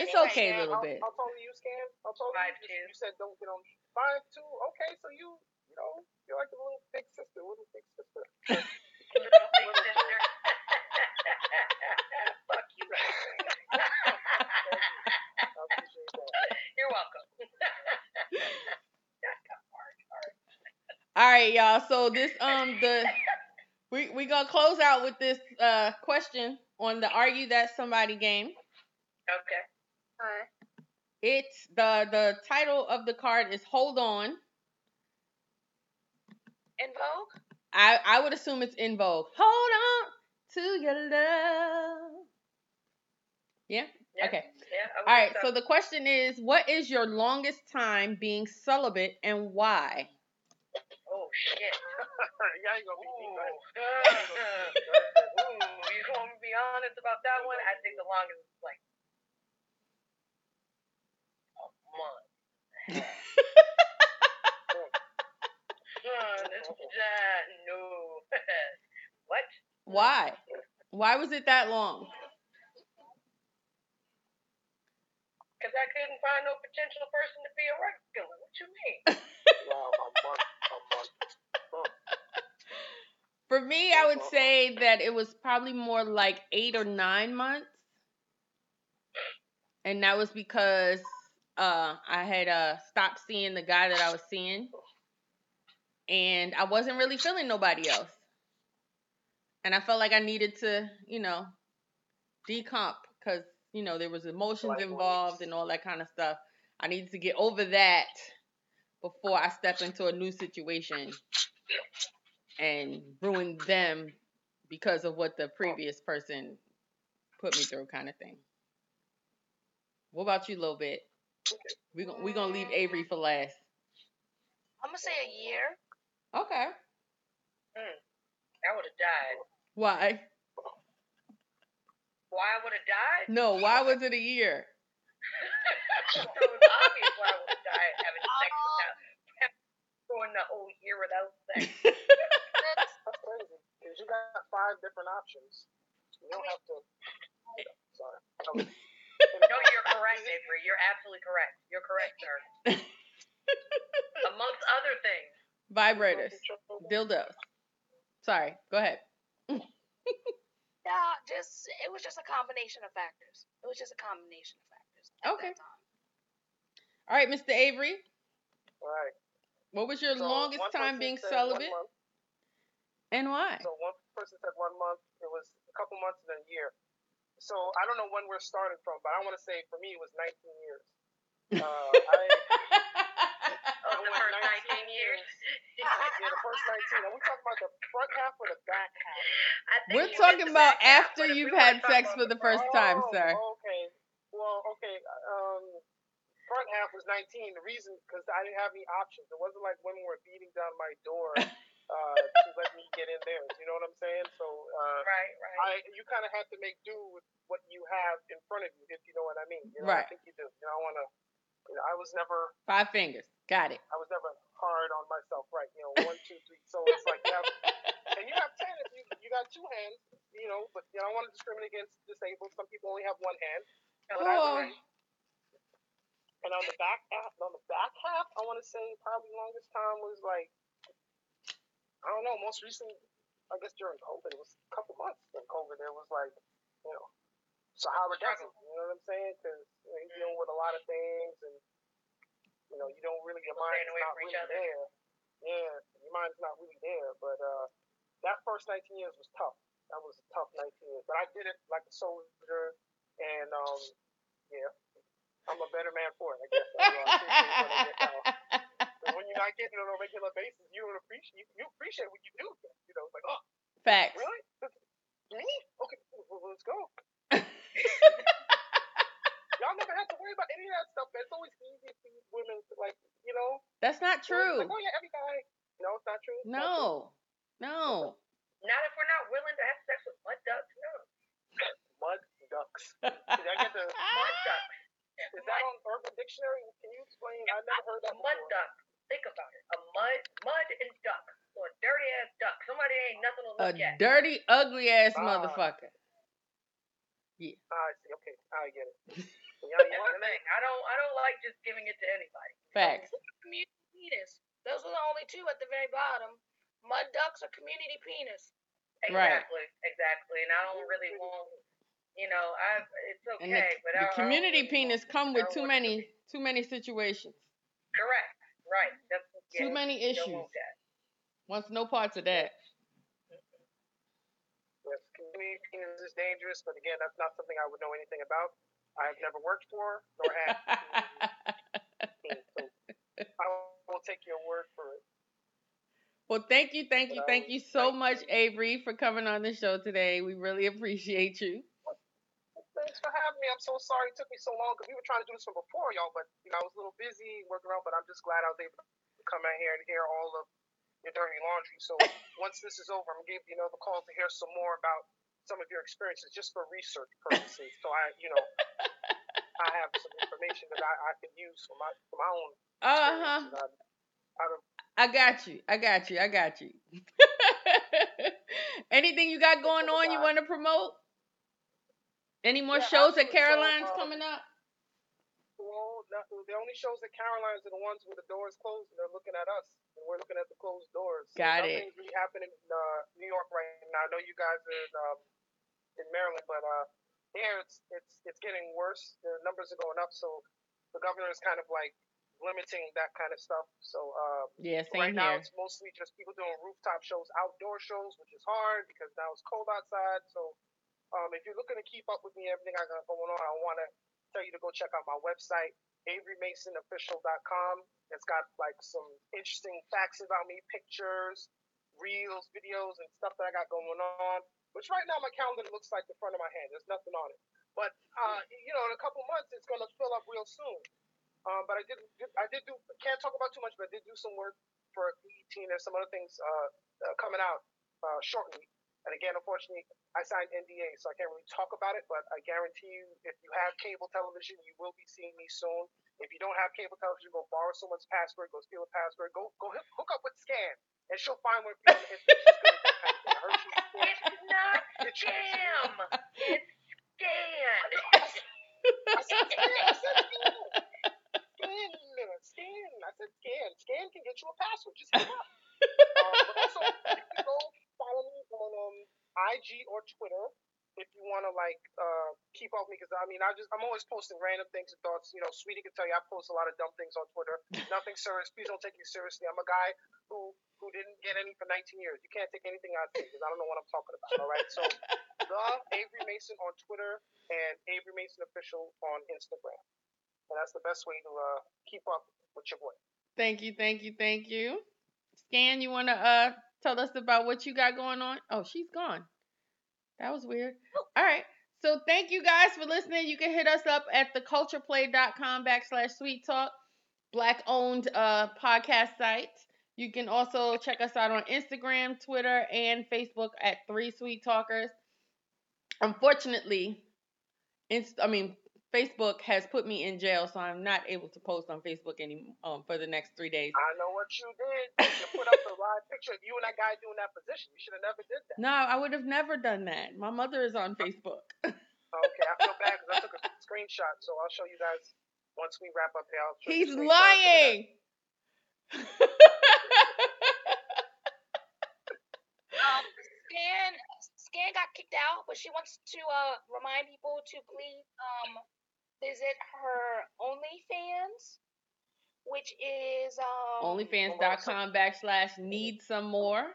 It's Anyway, okay a Scan, little how, bit. How tall are you, Scan? How tall are Five you? two. You said don't get on. Five two. Okay, so you, you know, you're like a little big sister, little big sister. [LAUGHS] Little big sister. [LAUGHS] Fuck you. I appreciate that. You're welcome. [LAUGHS] All right, y'all. So this um the we we gonna close out with this uh question on the argue that somebody game. Okay. Alright. It's the the title of the card is Hold On. In Vogue? I I would assume it's in vogue. Hold on to your love. Yeah. Yeah. Okay. Yeah. I would All right. So the question is, what is your longest time being celibate and why? Oh shit. [LAUGHS] yeah, you gonna be deep. Ooh, you want to be honest about that one? I think the longest is like a month. [LAUGHS] Uh, no. [LAUGHS] what? Why? Why was it that long? Because I couldn't find no potential person to be a regular. What you mean? Wow, a month, a month. For me, I would say that it was probably more like eight or nine months. And that was because uh, I had uh, stopped seeing the guy that I was seeing. And I wasn't really feeling nobody else. And I felt like I needed to, you know, decomp because, you know, there was emotions involved and all that kind of stuff. I needed to get over that before I step into a new situation and ruin them because of what the previous person put me through, kind of thing. What about you, little bit? We we gonna leave Avery for last. I'm gonna say a year. Okay. Mm, I would have died. Why? Why I would have died? No. Why was it a year? [LAUGHS] so it's obvious why I would have died having sex without oh. going [LAUGHS] the whole year without sex. [LAUGHS] That's crazy. Because you got five different options. You don't have to. Sorry. Okay. No, you're correct, Avery. You're absolutely correct. You're correct, sir. Amongst other things. Vibrators, dildos. Sorry. Go ahead. Yeah, just it was just a combination of factors. It was just a combination of factors. at Okay. that time. All right, Mr. Avery. Right. What was your So longest time being celibate, and why? So one person said one month. It was a couple months and then a year. So I don't know when we're starting from, but I want to say for me it was 19 years. Uh, I, [LAUGHS] Of [LAUGHS] the went first 19 19 years. [LAUGHS] yeah, [LAUGHS] the first 19. Are we talking about the front half or the back half? We're talking about back half, after but if we you've had sex for the first time, oh, sir. Okay. Well, okay. Um, front half was 19. The reason, because I didn't have any options. It wasn't like women were beating down my door uh, to let me get in there. You know what I'm saying? So uh, Right, right. I, you kind of have to make do with what you have in front of you, if you know what I mean. You know, Right. I think you do. You know, I want to. You know, I was never. Five fingers. Got it. I was never hard on myself, right? You know, one, two, three. So it's like you have, [LAUGHS] and you have ten if you you got two hands, you know. But you know, I don't want to discriminate against disabled. Some people only have one hand. I Oh. And on the back half, on the back half, I want to say probably longest time was like, I don't know. Most recent, I guess during COVID, it was a couple months during COVID. It was like, you know, Sahara Desert. You know what I'm saying? Because you know, you're dealing with a lot of things, and you know, you don't really your People mind staying is away not really other. there. Yeah, your mind's not really there. But uh, that first 19 years was tough. That was a tough 19 years. But I did it like a soldier, and um, yeah, I'm a better man for it. I guess. I, you know, I appreciate what I get now. 'Cause when you're not getting it on a regular basis, you don't appreciate you, you appreciate what you do. You know, it's like, oh, Facts. really? [LAUGHS] Me? Okay, well, let's go. [LAUGHS] Y'all never have to worry about any of that stuff. It's always easy for you women to like, you know. That's not true. Like, oh yeah, every guy. No, it's not true. It's not true. No. No. Not if we're not willing to have sex with mud ducks. No. [LAUGHS] Mud ducks. Did I get the? Mud ducks. Is that on Urban Dictionary? Can you explain? I never heard that A mud before. duck. Think about it. A mud, mud and duck. So a dirty ass duck. Somebody ain't nothing to A look at. dirty, ugly ass Ah. motherfucker. Ah, I see. Okay, I get it. Yeah, yeah, the thing. I don't, I don't like just giving it to anybody. Facts. Community penis. Those are the only two at the very bottom. Mud ducks or community penis. Right. Exactly, exactly. And I don't really want, you know, I it's okay, the, but the I, I community really penis come with too many, too many situations. Correct. Right. That's Too yeah, many don't issues. want that. Wants no parts of that. Penis is dangerous, but again, that's not something I would know anything about. I've never worked for nor had so [LAUGHS] I will take your word for it. well, thank you, thank you, thank you so much, Avery, for coming on the show today. We really appreciate you. Thanks for having me. I'm so sorry it took me so long because we were trying to do this from before, y'all, but you know I was a little busy working around. But I'm just glad I was able to come out here and hear all of your dirty laundry. So [LAUGHS] once this is over, I'm gonna give you another call to hear some more about some of your experiences, just for research purposes. so I, you know, [LAUGHS] I have some information that I, I can use for my for my own Uh huh. experiences. out of- out of I got you. I got you. I got you. [LAUGHS] Anything you got going on you want to promote? Any more Yeah, shows at. So, Caroline's um, coming up? Well, no, the only shows at Caroline's are the ones where the doors closed and they're looking at us and we're looking at the closed doors. So Got it. nothing's really happening in uh, New York right now. I know you guys are in, um, in Maryland, but uh, here it's it's it's getting worse. The numbers are going up, so the governor is kind of like limiting that kind of stuff. So uh, Yeah, same right now it's mostly just people doing rooftop shows, outdoor shows, which is hard because now it's cold outside. So um, if you're looking to keep up with me, everything I got going on, I want to tell you to go check out my website, averymasonofficial.com. It's got like some interesting facts about me, pictures, reels, videos, and stuff that I got going on. Which right now my calendar looks like the front of my hand. There's nothing on it. But uh, you know, in a couple months it's gonna fill up real soon. Um, but I did, I did do. Can't talk about too much, but I did do some work for BET. And there's some other things uh, coming out uh, shortly. And again, unfortunately, I signed NDA, so I can't really talk about it. But I guarantee you, if you have cable television, you will be seeing me soon. If you don't have cable television, go borrow someone's password, go steal a password, go go hook, up with Scan, and she'll find where people. She's good. I heard she's. It's not scam. It's scan. I said. I said scan. Scan can get you a password. Just it up. um, but also, you can go follow me on um, IG or Twitter if you want to like uh, keep up with me because I mean I just I'm always posting random things and thoughts. You know, Sweetie can tell you I post a lot of dumb things on Twitter. [LAUGHS] Nothing serious. Please don't take me seriously. I'm a guy who who didn't get any for 19 years. You can't take anything I say because I don't know what I'm talking about. All right, so [LAUGHS] the Avery Mason on Twitter and Avery Mason official on Instagram, and that's the best way to uh, keep up with your boy. Thank you, thank you, thank you. Scan, you wanna uh tell us about what you got going on? Oh, she's gone. That was weird. All right. So thank you guys for listening. You can hit us up at thecultureplay.com backslash sweet talk, black owned uh podcast site. You can also check us out on Instagram, Twitter, and Facebook at Three Sweet Talkers. Unfortunately, Inst- I mean Facebook has put me in jail, so I'm not able to post on Facebook any um, for the next three days. I know what you did. You put up the [LAUGHS] live picture of you and that guy doing that position. You should have never did that. No, I would have never done that. My mother is on Facebook. [LAUGHS] Okay, I feel bad because I took a screenshot, so I'll show you guys once we wrap up here. I'll show He's the screenshot of that. lying. [LAUGHS] Um, Scan Scan got kicked out, but she wants to uh remind people to please um visit her OnlyFans, which is um Onlyfans.com backslash need some more.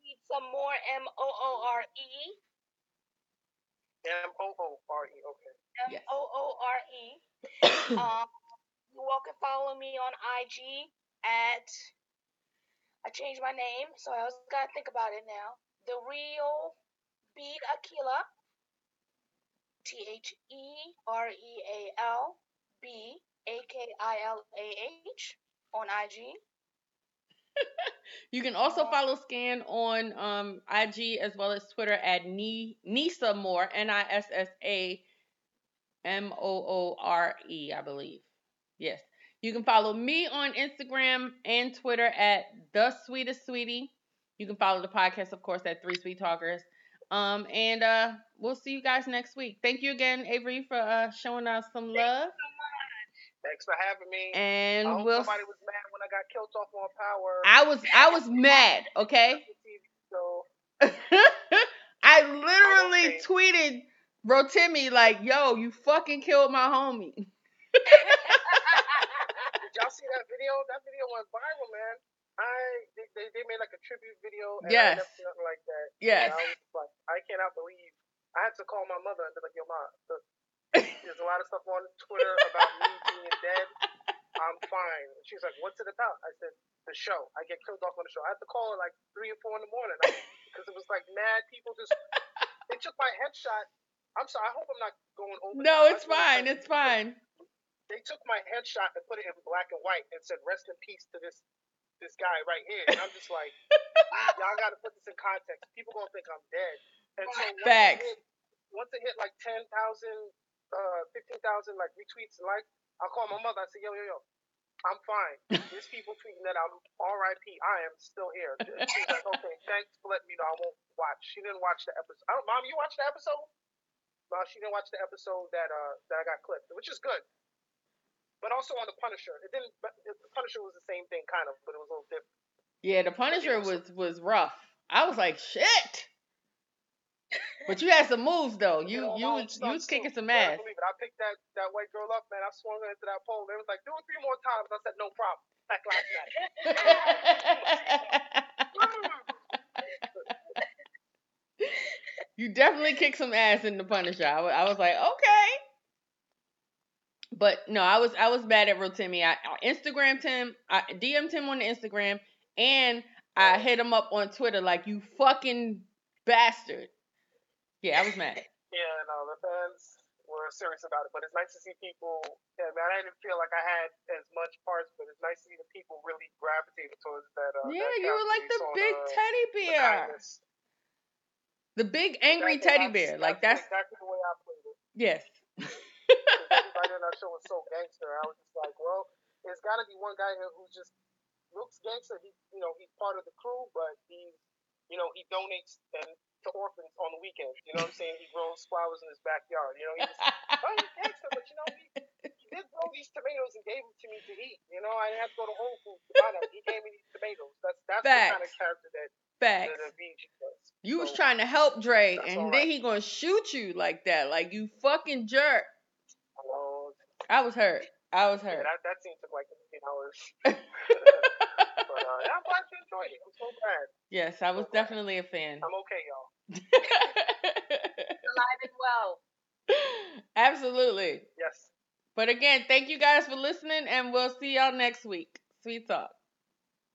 need some more M O O R E M O O R E. Okay. M Yes. O O R E. Um, you all can follow me on IG at. I changed my name, so I was gotta think about it now. The real Beat Aquila. T H E R E A L B A K I L A H on IG. [LAUGHS] You can also follow Scan on um, IG as well as Twitter at Ni- Nissa Moore, N I S S A M O O R E, I believe. Yes. You can follow me on Instagram and Twitter at The Sweetest Sweetie. You can follow the podcast, of course, at Three Sweet Talkers. Um, and uh, we'll see you guys next week. Thank you again, Avery, for uh, showing us some love. Thanks for having me. I And hope we'll. somebody was mad when I got killed off on power. I was I was mad. Okay. [LAUGHS] So [LAUGHS] I literally Okay. tweeted Rotimi like, "Yo, you fucking killed my homie." [LAUGHS] did y'all see that video? That video went viral, man. I they, they, they made like a tribute video. And Yes. I never seen nothing like that. Yes. And I was like, I cannot believe. I had to call my mother and be like, Yo, ma, the, [LAUGHS] there's a lot of stuff on Twitter about me being dead. I'm fine. And she was like, What's it about? I said, The show. I get killed off on the show. I had to call her like three or four in the morning because it was like mad people just. They took my headshot. I'm sorry. I hope I'm not going over. No, it's I just wanna fine. It's fine. they took my headshot and put it in black and white and said rest in peace to this this guy right here and i'm just like [LAUGHS] y'all gotta put this in context. People gonna think i'm dead. And so once Facts. it hit, once it hit like 10,000 uh 15,000 like retweets and likes i'll call my mother i say yo yo yo i'm fine. [LAUGHS] There's people tweeting that i'm rip i am still here. She's like okay thanks for letting me know. I won't watch. She didn't watch the episode. I don't, mom you watched the episode? No she didn't watch the episode that uh that i got clipped which is good but also on the Punisher. It didn't. But the Punisher was the same thing, kind of, but it was a little different. Yeah, the Punisher was was rough. I was like, shit. But you had some moves though. You you was you was kicking some You ass. Believe it. I picked that that white girl up, man. I swung her into that pole. They was like, do it three more times. I said, no problem. Like last night. [LAUGHS] you definitely kicked some ass in the Punisher. I wa- I was like, okay. But no, I was I was bad at Rotimi. I, I Instagrammed him, I DM'd him on the Instagram, and I hit him up on Twitter like you fucking bastard. Yeah, I was mad. [LAUGHS] Yeah, no, the fans were serious about it, but it's nice to see people. Yeah, man, I didn't feel like I had as much parts, but it's nice to see the people really gravitated towards that. Uh, yeah, that you were like the big uh, teddy bear, kindness. the big angry Exactly, teddy that's- bear. Like that's exactly the way I played it. yes. [LAUGHS] Everybody in that show was so gangster. I was just like, well, there's got to be one guy here who just looks gangster. He, you know, he's part of the crew, but he's, you know, he donates and to orphans on the weekends. You know what I'm saying? He grows flowers in his backyard. You know, he was, [LAUGHS] oh, he's gangster, but you know, he, he did grow these tomatoes and gave them to me to eat. You know, I didn't have to go to Whole Foods to buy them. He gave me these tomatoes. That's that's the kind of character that Facts. the, the was. You was trying to help Dre, and alright. then he gonna shoot you like that, like you fucking jerk. I was hurt. I was yeah, hurt. that, that scene took like 15 hours. [LAUGHS] [LAUGHS] but uh, yeah, I'm glad you enjoyed it. I'm so glad. yes, I was definitely a fan. I'm okay, y'all. Alive and well. [LAUGHS] Absolutely. Yes. But again, thank you guys for listening, and we'll see y'all next week. Sweet talk.